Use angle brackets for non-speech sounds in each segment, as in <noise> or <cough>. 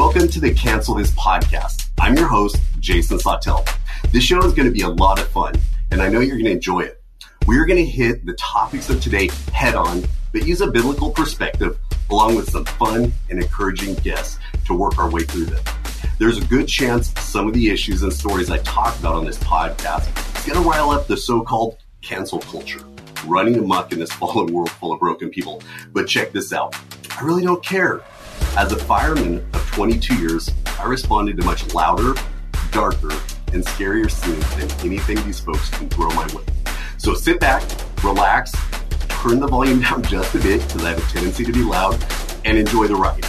Welcome to the Cancel This podcast. I'm your host, Jason Sawtell. This show is going to be a lot of fun, and I know you're going to enjoy it. We're going to hit the topics of today head on, but use a biblical perspective along with some fun and encouraging guests to work our way through them. There's a good chance some of the issues and stories I talk about on this podcast is going to rile up the so-called cancel culture running amok in this fallen world full of broken people. But check this out. I really don't care. As a fireman of 22 years, I responded to much louder, darker, and scarier scenes than anything these folks can throw my way. So sit back, relax, turn the volume <laughs> down just a bit because I have a tendency to be loud, and enjoy the ride.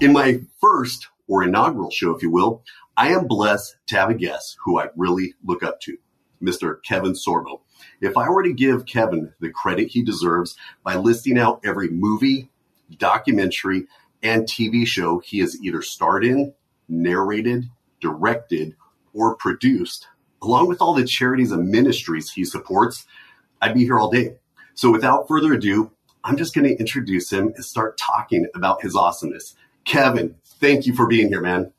In my first or inaugural show, if you will, I am blessed to have a guest who I really look up to, Mr. Kevin Sorbo. If I were to give Kevin the credit he deserves by listing out every movie, documentary, and TV show he has either starred in, narrated, directed, or produced, along with all the charities and ministries he supports, I'd be here all day. So without further ado, I'm just going to introduce him and start talking about his awesomeness. Kevin, thank you for being here, man.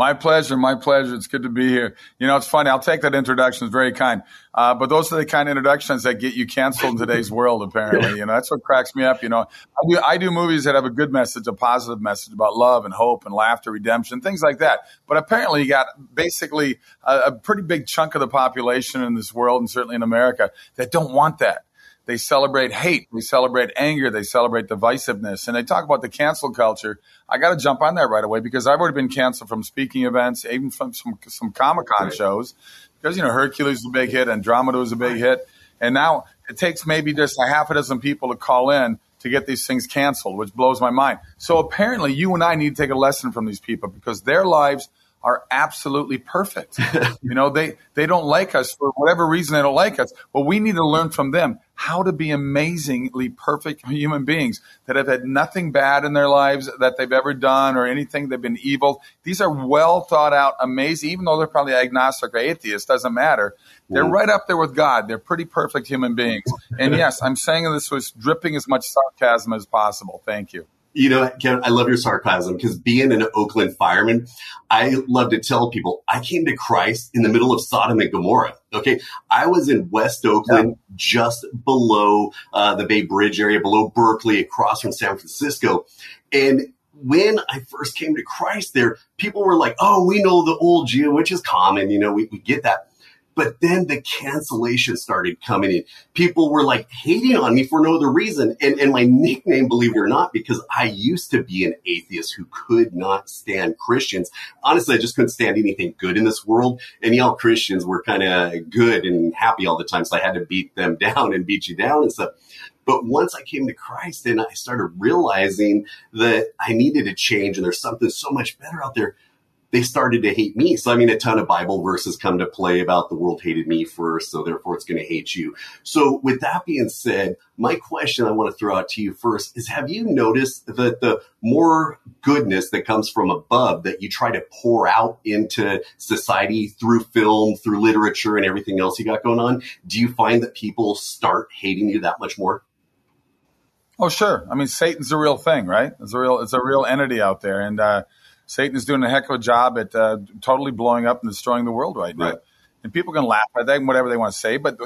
My pleasure. My pleasure. It's good to be here. You know, it's funny. I'll take that introduction. It's very kind. Uh, but those are the kind of introductions that get you canceled in today's <laughs> world, apparently. You know, that's what cracks me up. You know, I do, I do movies that have a good message, a positive message about love and hope and laughter, redemption, things like that. But apparently you got basically a, a pretty big chunk of the population in this world and certainly in America that don't want that. They celebrate hate. They celebrate anger. They celebrate divisiveness. And they talk about the cancel culture. I got to jump on that right away because I've already been canceled from speaking events, even from some, some Comic Con right. shows. Because, you know, Hercules was a big hit, Andromeda was a big hit. And now it takes maybe just a half a dozen people to call in to get these things canceled, which blows my mind. So apparently, you and I need to take a lesson from these people because their lives are absolutely perfect. <laughs> you know, they, they don't like us for whatever reason they don't like us, but we need to learn from them how to be amazingly perfect human beings that have had nothing bad in their lives that they've ever done or anything they've been evil. These are well thought out, amazing, even though they're probably agnostic or atheist, doesn't matter. They're right up there with God. They're pretty perfect human beings. And <laughs> yes, I'm saying this was dripping as much sarcasm as possible. Thank you. You know, Kevin, I love your sarcasm because being an Oakland fireman, I love to tell people I came to Christ in the middle of Sodom and Gomorrah. Okay. I was in West Oakland, yeah. just below uh, the Bay Bridge area, below Berkeley, across from San Francisco. And when I first came to Christ there, people were like, Oh, we know the old you, which is common. You know, we, we get that. But then the cancellation started coming in. People were like hating on me for no other reason. And, and my nickname, believe it or not, because I used to be an atheist who could not stand Christians. Honestly, I just couldn't stand anything good in this world. And y'all Christians were kind of good and happy all the time. So I had to beat them <laughs> down and beat you down and stuff. But once I came to Christ and I started realizing that I needed to change and there's something so much better out there, they started to hate me. So I mean, a ton of Bible verses come to play about the world hated me first, so therefore it's going to hate you. So with that being said, my question I want to throw out to you first is: Have you noticed that the more goodness that comes from above that you try to pour out into society through film, through literature, and everything else you got going on, do you find that people start hating you that much more? Oh, sure. I mean, Satan's a real thing, right? It's a real, it's a real entity out there, and. uh Satan is doing a heck of a job at uh, totally blowing up and destroying the world right now. Right. And people can laugh at that, and whatever they want to say. But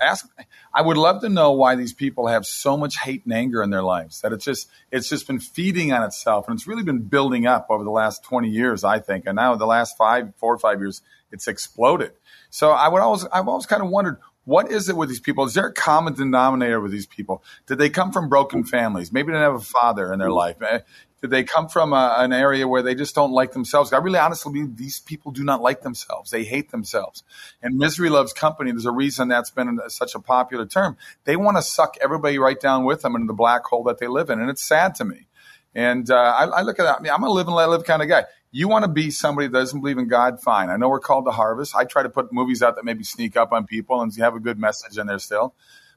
ask, I would love to know why these people have so much hate and anger in their lives. That it's just, it's just been feeding on itself, and it's really been building up over the last twenty years, I think. And now the last five, four or five years, it's exploded. So I would always, I've always kind of wondered, what is it with these people? Is there a common denominator with these people? Did they come from broken families? Maybe they didn't have a father in their life. Did they come from a, an area where they just don't like themselves? I really honestly believe these people do not like themselves. They hate themselves. And misery loves company. There's a reason that's been such a popular term. They want to suck everybody right down with them into the black hole that they live in. And it's sad to me. And uh, I, I, look at that. I mean, I'm a live and let live kind of guy. You want to be somebody that doesn't believe in God? Fine. I know we're called to harvest. I try to put movies out that maybe sneak up on people and have a good message in there still.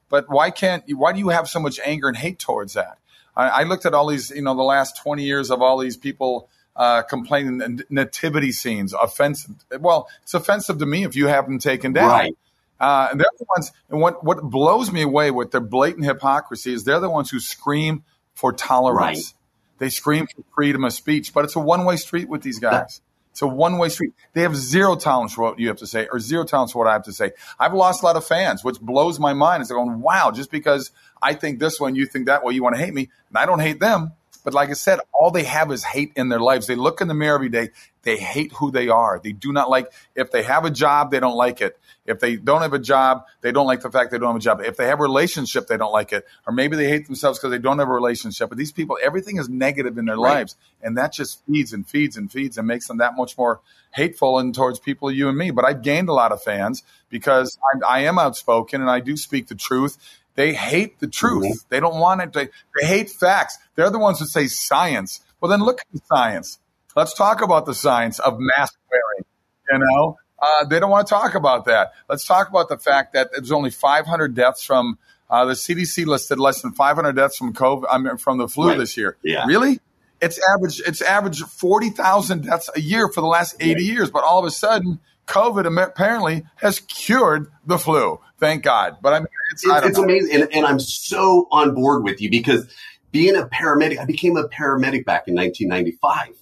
But why can't? Why do you have so much anger and hate towards that? I, I, looked at all these, you know, the last 20 years of all these people uh, complaining nativity scenes, offensive. Well, it's offensive to me if you have them taken down. Right. Uh, and they're the ones, and what, what blows me away with their blatant hypocrisy is they're the ones who scream for tolerance. Right. They scream for freedom of speech, but it's a one way street with these guys. It's a one way street. They have zero tolerance for what you have to say or zero tolerance for what I have to say. I've lost a lot of fans, which blows my mind. They're going, oh, wow, just because I think this and you think that way, you want to hate me. And I don't hate them. But like I said, all they have is hate in their lives. They look in the mirror every day. They hate who they are. They do not like, if they have a job, they don't like it. If they don't have a job, they don't like the fact they don't have a job. If they have a relationship, they don't like it. Or maybe they hate themselves because they don't have a relationship. But these people, everything is negative in their right. lives. And that just feeds and feeds and feeds and makes them that much more hateful and towards people, you and me. But I've gained a lot of fans because I'm, I am outspoken and I do speak the truth. They hate the truth. Mm-hmm. They don't want it. To, they hate facts. They're the ones who say science. Well, then look at the science. Let's talk about the science of mask wearing. You know, uh, they don't want to talk about that. Let's talk about the fact that there's only 500 deaths from uh, the CDC listed less than 500 deaths from COVID I mean, from the flu right. this year. Yeah. Really? It's average. It's average 40,000 deaths a year for the last 80 years. But all of a sudden, COVID apparently has cured the flu. Thank God. But I mean, it's, it's, it's amazing, and, and I'm so on board with you because being a paramedic, I became a paramedic back in 1995.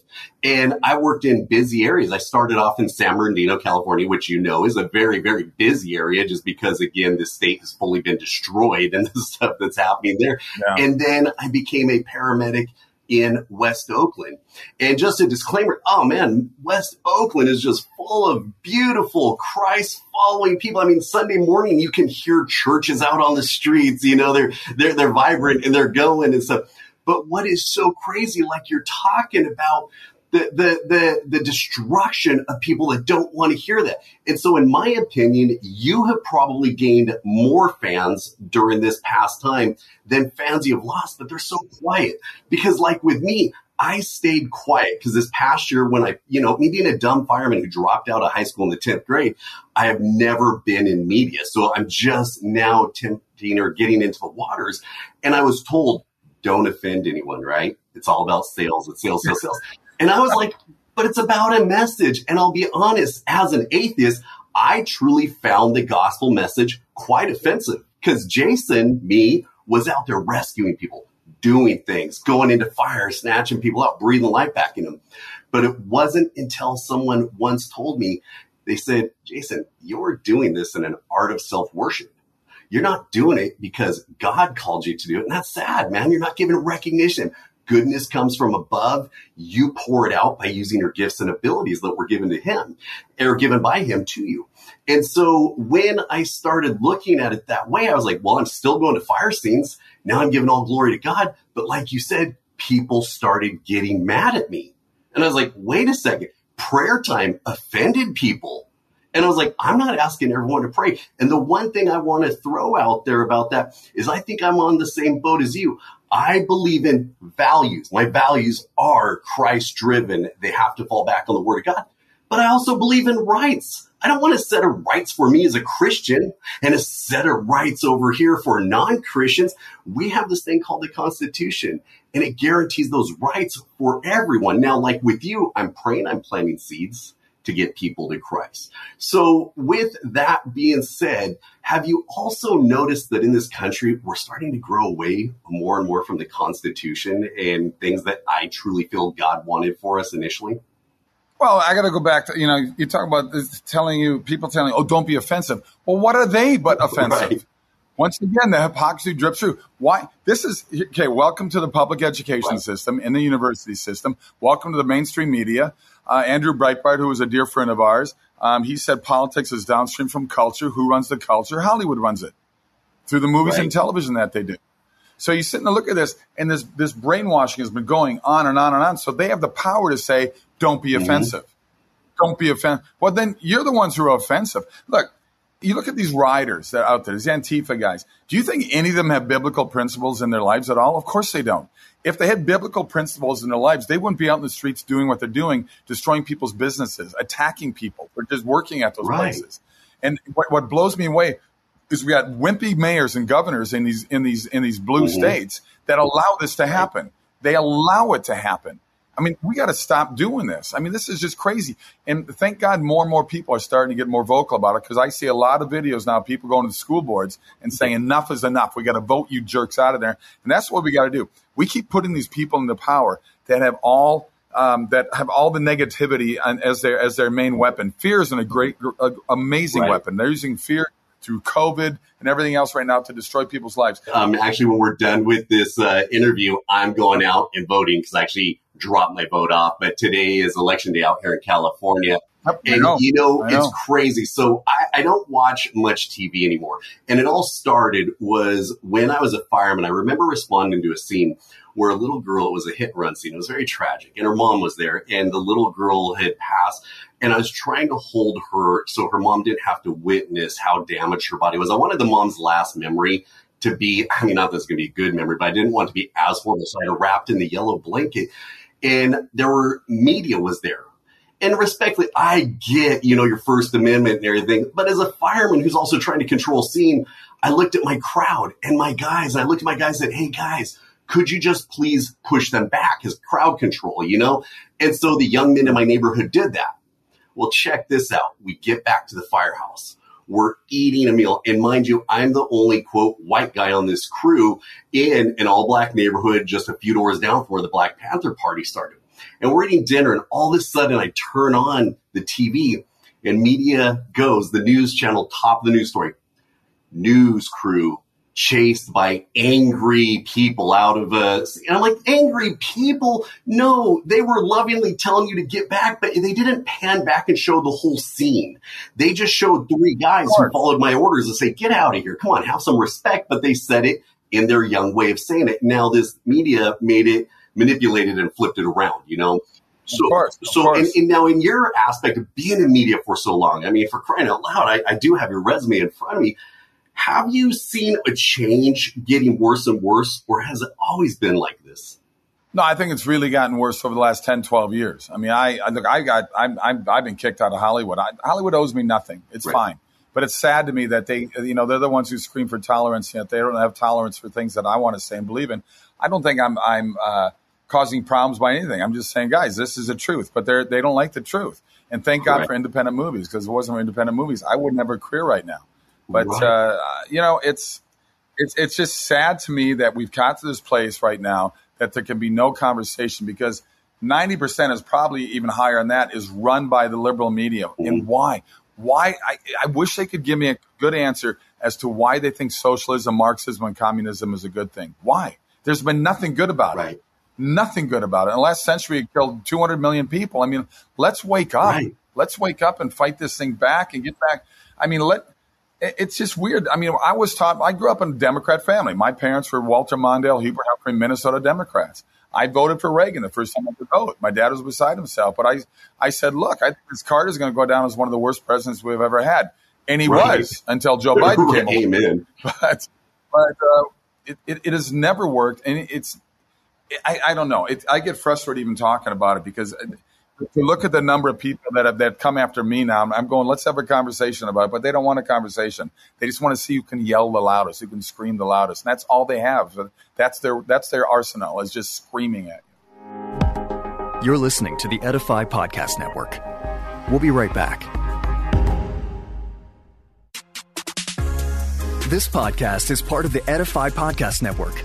And I worked in busy areas. I started off in San Bernardino, California, which you know is a very, very busy area just because, again, the state has fully been destroyed and <laughs> the stuff that's happening there. Yeah. And then I became a paramedic in West Oakland. And just a disclaimer, oh man, West Oakland is just full of beautiful Christ following people. I mean, Sunday morning you can hear churches out on the streets, you know, they're they're they're vibrant and they're going and stuff. But what is so crazy, like you're talking about the, the, the, the destruction of people that don't want to hear that. And so, in my opinion, you have probably gained more fans during this past time than fans you have lost, but they're so quiet. Because, like with me, I stayed quiet because this past year, when I, you know, me being a dumb fireman who dropped out of high school in the 10th grade, I have never been in media. So I'm just now attempting or getting into the waters. And I was told, don't offend anyone, right? It's all about sales. It's sales, sales, sales. And I was like, but it's about a message. And I'll be honest, as an atheist, I truly found the gospel message quite offensive because Jason, me, was out there rescuing people, doing things, going into fire, snatching people out, breathing life back in them. But it wasn't until someone once told me, they said, Jason, you're doing this in an art of self worship. You're not doing it because God called you to do it. And that's sad, man. You're not giving recognition goodness comes from above, you pour it out by using your gifts and abilities that were given to him or given by him to you. And so when I started looking at it that way, I was like, well, I'm still going to fire scenes. Now I'm giving all glory to God. But like you said, people started getting mad at me. And I was like, wait a second. Prayer time offended people. And I was like, I'm not asking everyone to pray. And the one thing I want to throw out there about that is I think I'm on the same boat as you. I believe in values. My values are Christ driven. They have to fall back on the word of God. But I also believe in rights. I don't want a set of rights for me as a Christian and a set of rights over here for non Christians. We have this thing called the Constitution and it guarantees those rights for everyone. Now, like with you, I'm praying, I'm planting seeds to get people to Christ. So with that being said, have you also noticed that in this country, we're starting to grow away more and more from the Constitution and things that I truly feel God wanted for us initially? Well, I got to go back to, you know, you talk about this, telling you, people telling you, oh, don't be offensive. Well, what are they but <laughs> offensive? Right. Once again, the hypocrisy drips through. Why? This is, okay, welcome to the public education right. system in the university system. Welcome to the mainstream media uh, Andrew Breitbart, who was a dear friend of ours, um, he said politics is downstream from culture. Who runs the culture? Hollywood runs it through the movies right. and television that they do. So you sit and look at this, and this this brainwashing has been going on and on and on. So they have the power to say, "Don't be mm-hmm. offensive, don't be offensive." Well, then you're the ones who are offensive. Look, you look at these riders that are out there, these Antifa guys. Do you think any of them have biblical principles in their lives at all? Of course they don't if they had biblical principles in their lives, they wouldn't be out in the streets doing what they're doing, destroying people's businesses, attacking people, or just working at those right. places. And what, what, blows me away is we got wimpy mayors and governors in these in these in these blue mm-hmm. states that allow this to happen. They allow it to happen. I mean, we got to stop doing this. I mean, this is just crazy. And thank God more and more people are starting to get more vocal about it because I see a lot of videos now, people going to the school boards and saying, enough is enough. We got to vote you jerks out of there. And that's what we got to do. We keep putting these people into power that have all um, that have all the negativity as their as their main weapon. Fear is a great, a, amazing right. weapon. They're using fear through COVID and everything else right now to destroy people's lives. Um, actually, when we're done with this uh, interview, I'm going out and voting because I actually dropped my vote off. But today is election day out here in California. And know. you know, know, it's crazy. So I, I, don't watch much TV anymore. And it all started was when I was a fireman. I remember responding to a scene where a little girl, it was a hit and run scene. It was very tragic. And her mom was there and the little girl had passed. And I was trying to hold her so her mom didn't have to witness how damaged her body was. I wanted the mom's last memory to be, I mean, not that it's going to be a good memory, but I didn't want to be as horrible. So I had wrapped in the yellow blanket and there were media was there. And respectfully, I get, you know, your First Amendment and everything, but as a fireman who's also trying to control scene, I looked at my crowd and my guys, I looked at my guys and said, Hey guys, could you just please push them back as crowd control, you know? And so the young men in my neighborhood did that. Well, check this out. We get back to the firehouse. We're eating a meal. And mind you, I'm the only quote white guy on this crew in an all black neighborhood just a few doors down from where the Black Panther party started. And we're eating dinner and all of a sudden I turn on the TV and media goes, the news channel, top of the news story. News crew chased by angry people out of a. And I'm like, angry people? No, they were lovingly telling you to get back, but they didn't pan back and show the whole scene. They just showed three guys who followed my orders and say, get out of here. Come on, have some respect. But they said it in their young way of saying it. Now this media made it manipulated and flipped it around, you know? So, course, so and, and, now in your aspect of being in media for so long, I mean, for crying out loud, I, I do have your resume in front of me. Have you seen a change getting worse and worse, or has it always been like this? No, I think it's really gotten worse over the last 10, 12 years. I mean, I, I look, I got, I'm, I'm, I've been kicked out of Hollywood. I, Hollywood owes me nothing. It's right. fine. But it's sad to me that they, you know, they're the ones who scream for tolerance, yet they don't have tolerance for things that I want to say and believe in. I don't think I'm, I'm, uh, causing problems by anything. I'm just saying, guys, this is the truth, but they're, they don't like the truth. And thank God right. for independent movies because if it wasn't for independent movies, I wouldn't have a career right now. But right. uh, you know, it's it's it's just sad to me that we've got to this place right now that there can be no conversation because ninety percent is probably even higher than that is run by the liberal media. Mm-hmm. And why? Why? I, I wish they could give me a good answer as to why they think socialism, Marxism, and communism is a good thing. Why? There's been nothing good about right. it. Nothing good about it. In the last century, it killed 200 million people. I mean, let's wake up. Right. Let's wake up and fight this thing back and get back. I mean, let it's just weird. I mean, I was taught, I grew up in a Democrat family. My parents were Walter Mondale, Hubert Humphrey, Minnesota Democrats. I voted for Reagan the first time I could vote. My dad was beside himself. But I, I said, look, I think this Carter's going to go down as one of the worst presidents we've ever had. And he right. was until Joe Biden came. Amen. <laughs> But, but uh, it, it, it, has never worked. And it's, I, I don't know. It, I get frustrated even talking about it because to look at the number of people that have that come after me now, I'm going, let's have a conversation about it. But they don't want a conversation. They just want to see who can yell the loudest, who can scream the loudest. And that's all they have. That's their that's their arsenal is just screaming at you. You're listening to the Edify Podcast Network. We'll be right back. This podcast is part of the Edify Podcast Network.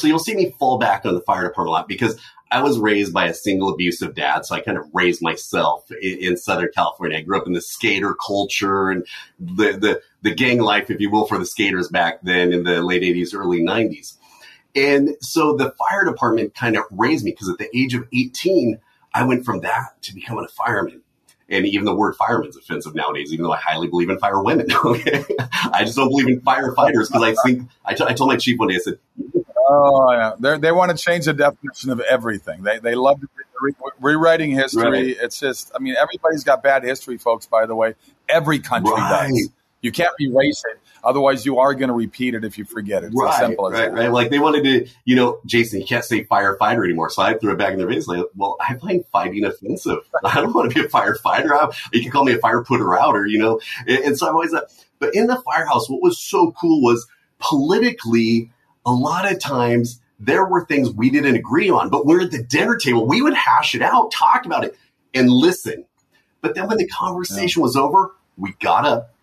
So you'll see me fall back on the fire department a lot because I was raised by a single abusive dad. So I kind of raised myself in, in, Southern California. I grew up in the skater culture and the, the, the gang life, if you will, for the skaters back then in the late 80s, early 90s. And so the fire department kind of raised me because at the age of 18, I went from that to becoming a fireman. And even the word fireman's offensive nowadays, even though I highly believe in fire women. <laughs> Okay? I just don't believe in firefighters because I think, I, t- I told my chief one day, I said, Oh, yeah. They're, they want to change the definition of everything. They, they love re- rewriting history. Right. It's just, I mean, everybody's got bad history, folks, by the way. Every country right. does. You can't erase it. Otherwise, you are going to repeat it if you forget it. It's right, simple as right, that. right. Like they wanted to, you know, Jason, you can't say firefighter anymore. So I threw it back in their face. Like, well, I find fighting offensive. <laughs> I don't want to be a firefighter. I, you can call me a fire putter outer, you know. And, and so I've always, uh, but in the firehouse, what was so cool was politically, a lot of times there were things we didn't agree on, but we're at the dinner table. We would hash it out, talk about it, and listen. But then when the conversation yeah. was over, we got up,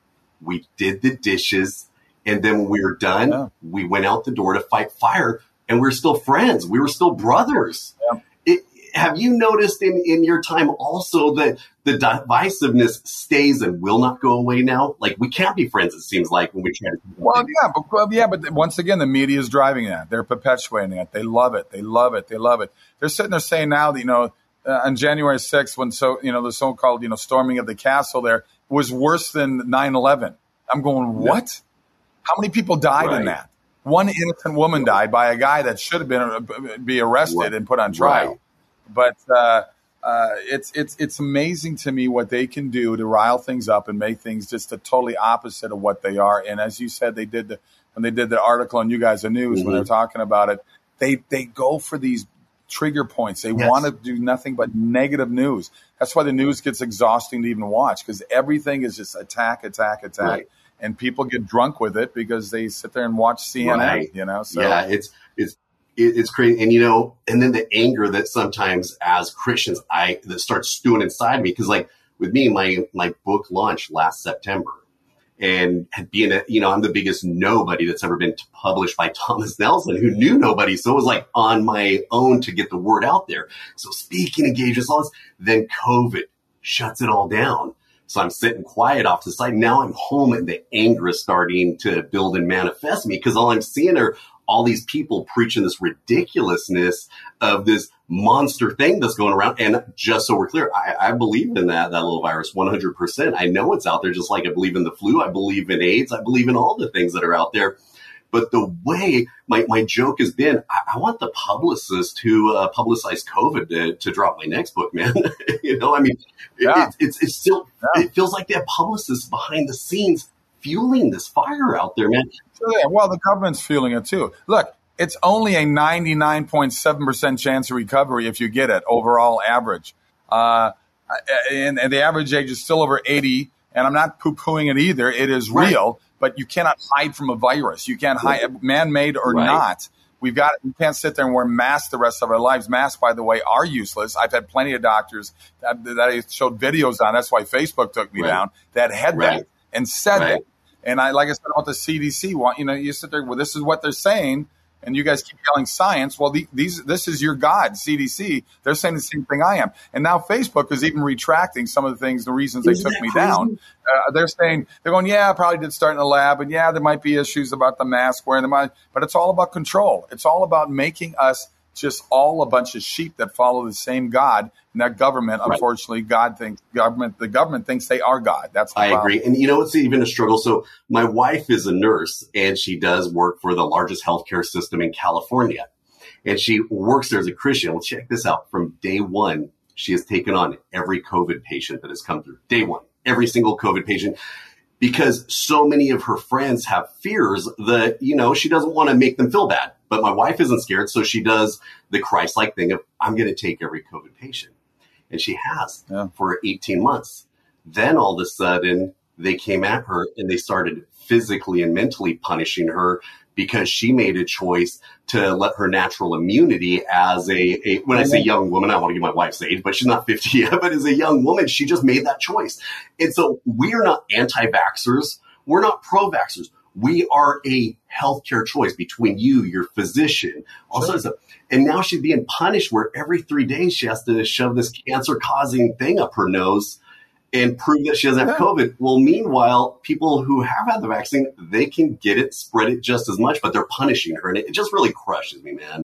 we did the dishes, and then when we were done, yeah. we went out the door to fight fire, and we are still friends. We were still brothers. Yeah. It, have you noticed in, in your time also that the divisiveness stays and will not go away now? Like we can't be friends. It seems like when we try to. Well, yeah, but well, yeah, but once again, the media is driving that. They're perpetuating it. They love it. They love it. They love it. They're sitting there saying now that you know uh, on January 6th, when so you know the so-called you know storming of the castle there was worse than 9/11. I'm going, what? How many people died right. in that? One innocent woman died by a guy that should have been uh, be arrested and put on trial. Right. But uh, uh, it's it's it's amazing to me what they can do to rile things up and make things just the totally opposite of what they are. And as you said, they did the when they did the article on you guys the news mm-hmm. when they're talking about it. They they go for these trigger points. They yes. want to do nothing but negative news. That's why the news gets exhausting to even watch because everything is just attack, attack, attack. Right. And people get drunk with it because they sit there and watch CNN, right. you know? So yeah, it's, it's, it's crazy. And you know, and then the anger that sometimes as Christians, I, that starts stewing inside me. Cause like with me, my, my book launched last September and being a, you know, I'm the biggest nobody that's ever been published by Thomas Nelson, who knew nobody. So it was like on my own to get the word out there. So speaking engagements, all this, then COVID shuts it all down. So I'm sitting quiet off to the side. Now I'm home and the anger is starting to build and manifest me because all I'm seeing are all these people preaching this ridiculousness of this monster thing that's going around. And just so we're clear, I, I, believe in that, that little virus 100%. I know it's out there just like I believe in the flu. I believe in AIDS. I believe in all the things that are out there. But the way my, my joke has been, I, I want the publicist to uh, publicize COVID to, to drop my next book, man. <laughs> you know, I mean, yeah. it, it's, it's still, yeah. it feels like they have publicists behind the scenes fueling this fire out there, man. Yeah, well, the government's fueling it too. Look, it's only a 99.7% chance of recovery if you get it, overall average. Uh, and, and, the average age is still over 80. And I'm not poo pooing it either. It is right. real, but you cannot hide from a virus. You can't hide, man made or right. not. We've got, we can't sit there and wear masks the rest of our lives. Masks, by the way, are useless. I've had plenty of doctors that, that I showed videos on. That's why Facebook took me right. down that had that and said it, And I, like I said about the CDC, want you know, you sit there. Well, this is what they're saying, and you guys keep yelling science. Well, the, these this is your God, CDC. They're saying the same thing I am, and now Facebook is even retracting some of the things, the reasons they Isn't took me crazy? down. Uh, they're saying they're going, yeah, I probably did start in the lab, and yeah, there might be issues about the mask wearing them, but it's all about control. It's all about making us just all a bunch of sheep that follow the same God. And that government, right. unfortunately, God thinks government, the government thinks they are God. That's I problem. agree. And you know, it's even a struggle. So my wife is a nurse and she does work for the largest healthcare system in California. And she works there as a Christian. Well, check this out. From day one, she has taken on every COVID patient that has come through. Day one, every single COVID patient because so many of her friends have fears that, you know, she doesn't want to make them feel bad. But my wife isn't scared. So she does the Christ like thing of, I'm going to take every COVID patient. And she has yeah. for 18 months. Then all of a sudden they came at her and they started physically and mentally punishing her because she made a choice to let her natural immunity as a, a when I say young woman, I want to give my wife's age, but she's not 50 yet, but as a young woman, she just made that choice. And so we're not anti-vaxxers. We're not pro-vaxxers. We are a healthcare choice between you, your physician, all sorts of And now she's being punished where every three days she has to shove this cancer causing thing up her nose and prove that she doesn't have COVID. Well, meanwhile, people who have had the vaccine, they can get it, spread it just as much, but they're punishing her. And it just really crushes me, man.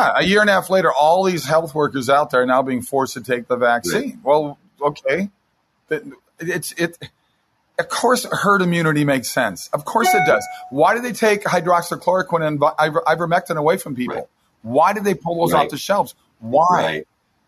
Yeah, a year and a half later, all these health workers out there are now being forced to take the vaccine. Right. Well, okay, it's it. Of course, herd immunity makes sense. Of course, it does. Why did they take hydroxychloroquine and ivermectin away from people? Right. Why did they pull those right. off the shelves? Why?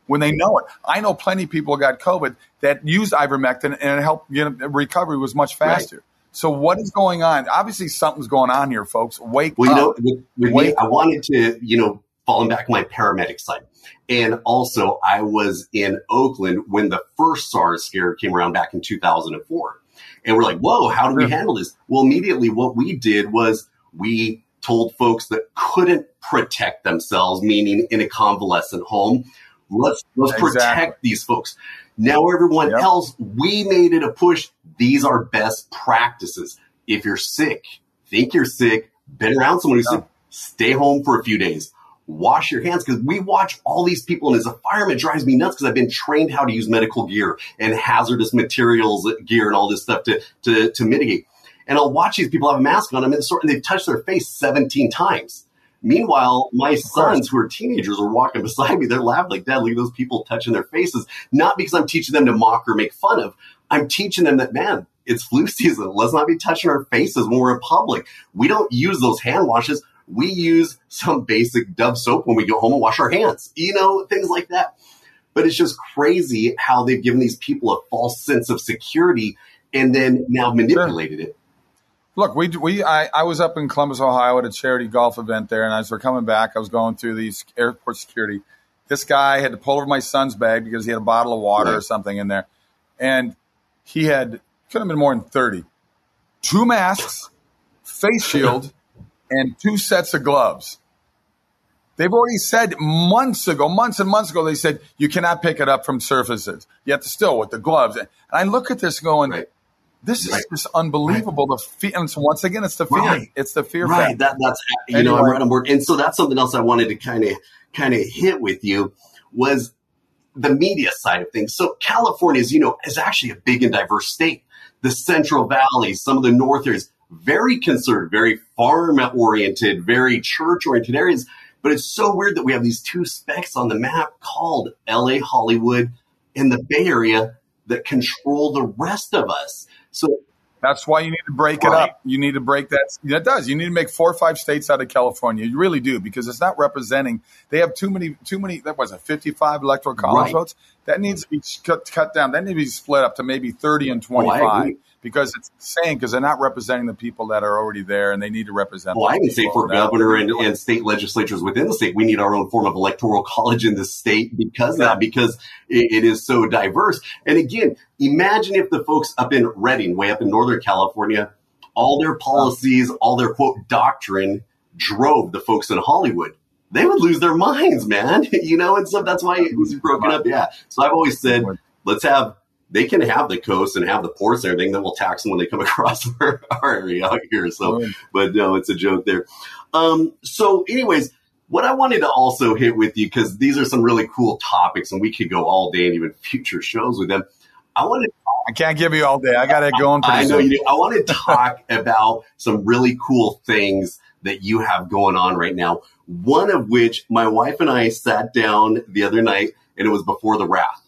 When they know it, I know plenty of people got COVID that used ivermectin and it helped you know, recovery was much faster. So what is going on? Obviously, something's going on here, folks. Wake well, up. know, with, with me, I wanted to, you know, falling back on my paramedic side. And also, I was in Oakland when the first SARS scare came around back in 2004. And we're like, whoa, how do we handle this? Well, immediately what we did was we told folks that couldn't protect themselves, meaning in a convalescent home, let's let's exactly. protect these folks. Now everyone yep. else, we made it a push. These are best practices. If you're sick, think you're sick, been around someone who's sick, stay home for a few days wash your hands because we watch all these people and as a fireman drives me nuts because I've been trained how to use medical gear and hazardous materials uh, gear and all this stuff to, to, to mitigate. And I'll watch these people have a mask on them and, and they've touched their face 17 times. Meanwhile, my sons who are teenagers are walking <laughs> beside me. They're laughing like, Dad, look at those people touching their faces. Not because I'm teaching them to mock or make fun of. I'm teaching them that, man, it's flu <laughs> season. Let's not be touching our faces when we're in public. We don't use those hand washes we use some basic Dove soap when we go home and wash our hands, you know, things like that. But it's just crazy how they've given these people a false sense of security and then now manipulated sure. it. Look, we we I, I was up in Columbus, Ohio at a charity golf event there, and as we're coming back, I was going through these airport security. This guy had to pull over my son's bag because he had a bottle of water right. or something in there, and he had could have been more than thirty. Two masks, face shield, and two sets of gloves. They've already said months ago, months and months ago, they said you cannot pick it up from surfaces. You have to still with the gloves. And I look at this going, right. this is right. just unbelievable. Right. The fear, and so once again, it's the fear. It's the fear. Right. That, that's you anyway. know I'm right on board. And so that's something else I wanted to kind of kind of hit with you was the media side of things. So California, as you know, is actually a big and diverse state. The Central Valley, some of the north areas, very concerned, very farm oriented, very church oriented areas. But it's so weird that we have these two specks on the map called LA, Hollywood, and the Bay Area that control the rest of us. So that's why you need to break right. it up. You need to break that. That does. You need to make four or five states out of California. You really do because it's not representing. They have too many. Too many. That was a fifty-five electoral college right. votes. That needs to be cut, cut, down. That needs to be split up to maybe thirty and oh, twenty-five. Oh, because it's insane because they're not representing the people that are already there and they need to represent. Well, I would say for governor and, and, state legislatures within the state, we need our own form of electoral <laughs> college in the state because yeah. of that, because it, it is so diverse. And again, imagine if the folks up in Redding, way up in Northern California, all their policies, all their quote doctrine drove the folks in Hollywood. They would lose their minds, man. <laughs> you know, and so that's why it was broken up. Yeah. So I've always said, let's have they can have the coast and have the ports and everything. Then we'll tax them when they come <laughs> across our, our area out here. So, right. but no, it's a joke there. Um, so, anyways, what I wanted to also hit with you because these are some really cool topics, and we could go all day and even future shows with them. I want to. I can't give you all day. I got it going. I know soon. you do. I want to talk <laughs> about some really cool things that you have going on right now. One of which my wife and I sat down the other night, and it was before the wrath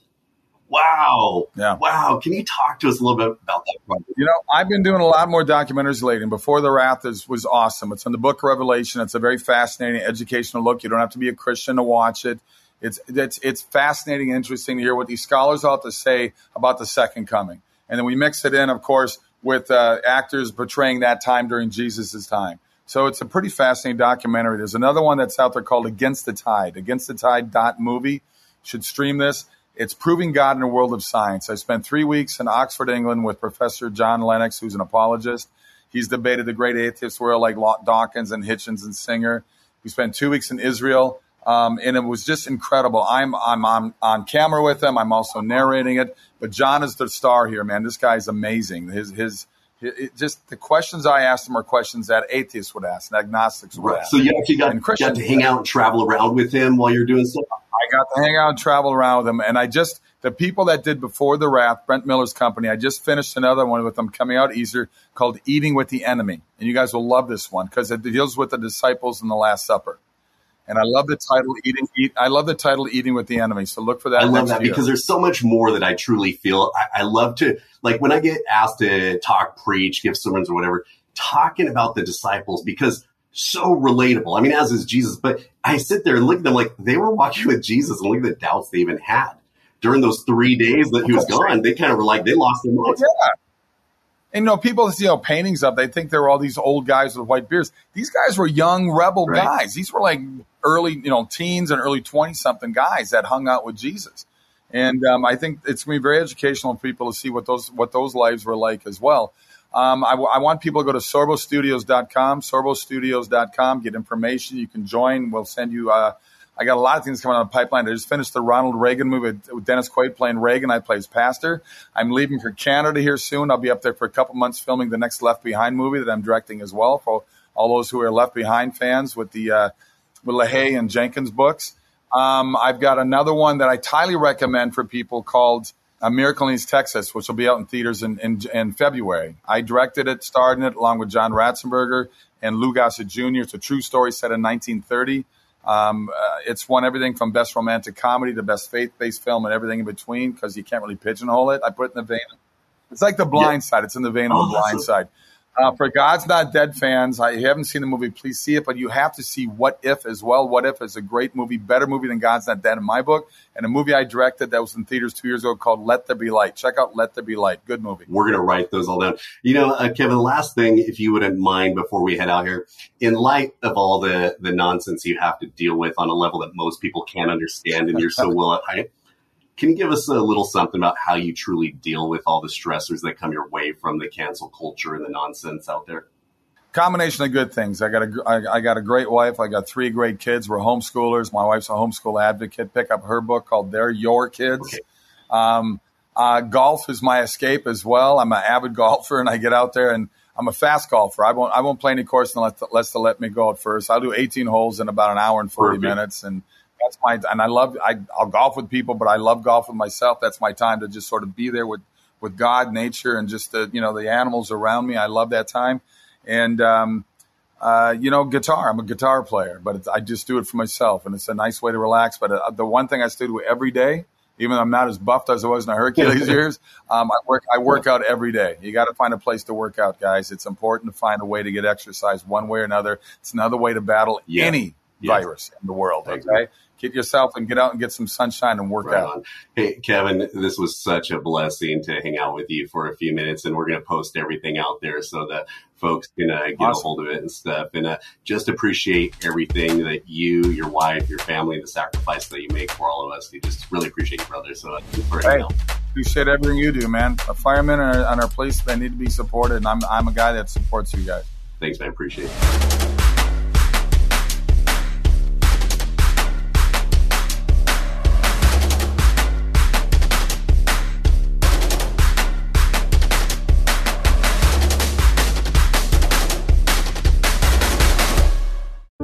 Wow. Yeah. Wow. Can you talk to us a little bit about that project? You know, I've been doing a lot more documentaries lately. And Before the Wrath is, was awesome. It's in the book of Revelation. It's a very fascinating educational look. You don't have to be a Christian to watch it. It's, it's, it's fascinating and interesting to hear what these scholars have to say about the second coming. And then we mix it in, of course, with uh, actors portraying that time during Jesus' time. So it's a pretty fascinating documentary. There's another one that's out there called Against the Tide, Against the Tide dot movie. Should stream this. It's proving God in a world of science. I spent three weeks in Oxford, England, with Professor John Lennox, who's an apologist. He's debated the great atheists world like Dawkins and Hitchens and Singer. We spent two weeks in Israel, um, and it was just incredible. I'm I'm on, camera with him. I'm also narrating it. But John is the star here, man. This guy's amazing. His his it, just the questions I asked him are questions that atheists would ask and agnostics would Right. ask. So you actually got, got to hang out and travel around with him while you're doing stuff? I got to hang out and travel around with them. And I just, the people that did Before the Wrath, Brent Miller's company, I just finished another one with them coming out Easter called Eating with the Enemy. And you guys will love this one because it deals with the disciples in the Last Supper. And I love the title Eating. Eat, I love the title Eating with the Enemy. So look for that. I love that year. because there's so much more that I truly feel. I, I love to, like, when I get asked to talk, preach, give sermons or whatever, talking about the disciples because so relatable. I mean, as is Jesus, but I sit there and look at them like they were walking with Jesus and look at the doubts they even had during those three days that he was gone. They kind of were like, they lost their minds. Yeah. And you know, people see you know paintings of they think they were all these old guys with white beards. These guys were young rebel Right. guys. These were like early, you know, teens and early twenty something guys that hung out with Jesus. And um, I think it's going to be very educational for people to see what those what those lives were like as well. Um, I, w- I want people to go to sorbostudios.com, sorbostudios.com, get information. You can join. We'll send you. Uh, I got a lot of things coming on the pipeline. I just finished the Ronald Reagan movie with- Dennis Quaid playing Reagan. I play his pastor. I'm leaving for Canada here soon. I'll be up there for a couple months filming the next Left Behind movie that I'm directing as well for all those who are Left Behind fans with the uh, with LaHaye and Jenkins books. Um, I've got another one that I highly recommend for people called uh, Miracle in East Texas, which will be out in theaters in, in, in February. I directed it, starred in it, along with John Ratzenberger and Lou Gossett Jr. It's a true story set in 1930. Um, uh, it's won everything from best romantic comedy to best faith-based film and everything in between because you can't really pigeonhole it. I put it in the vein. It's like The Blind Side. It's in the vein of Oh, The Blind awesome. Side. Uh, for God's Not Dead fans, I haven't seen the movie. Please see it, but you have to see What If as well. What If is a great movie, better movie than God's Not Dead in my book, and a movie I directed that was in theaters two years ago called Let There Be Light. Check out Let There Be Light. Good movie. We're going to write those all down. You know, uh, Kevin, last thing, if you wouldn't mind before we head out here, in light of all the, the nonsense you have to deal with on a level that most people can't understand and you're so <laughs> well at height, can you give us a little something about how you truly deal with all the stressors that come your way from the cancel culture and the nonsense out there? combination of good things. I got a, I, I got a great wife. I got three great kids. We're homeschoolers. My wife's a homeschool advocate. Pick up her book called "They're Your Kids." Okay. Um, uh, golf is my escape as well. I'm an avid <laughs> golfer, and I get out there and I'm a fast golfer. I won't I won't play any course unless unless they let me go at first. I'll do 18 holes in about an hour and 40 Perfect. minutes, and that's my and I love I I'll golf with people, but I love golf with myself. That's my time to just sort of be there with with God, nature, and just the you know the animals around me. I love that time, and um, uh, you know, guitar. I'm a guitar player, but it's, I just do it for myself, and it's a nice way to relax. But uh, the one thing I still do every day, even though I'm not as buffed as I was in the Hercules <laughs> years, um, I work. I work out every day. You got to find a place to work out, guys. It's important to find a way to get exercise one way or another. It's another way to battle Yeah. any Virus in the world. Agree. Okay, get yourself and get out and get some sunshine and work Right out. on. Hey, Kevin, this was such a blessing to hang out with you for a few minutes, and we're going to post everything out there so that folks can uh, get a hold of it and stuff. And uh, just appreciate everything that you, your wife, your family, the sacrifice that you make for all of us. We just really appreciate you, brother. So uh, for Hey, appreciate everything you do, man. A firemen on our, on our police, they need to be supported, and I'm I'm a guy that supports you guys. Thanks, man. Appreciate it.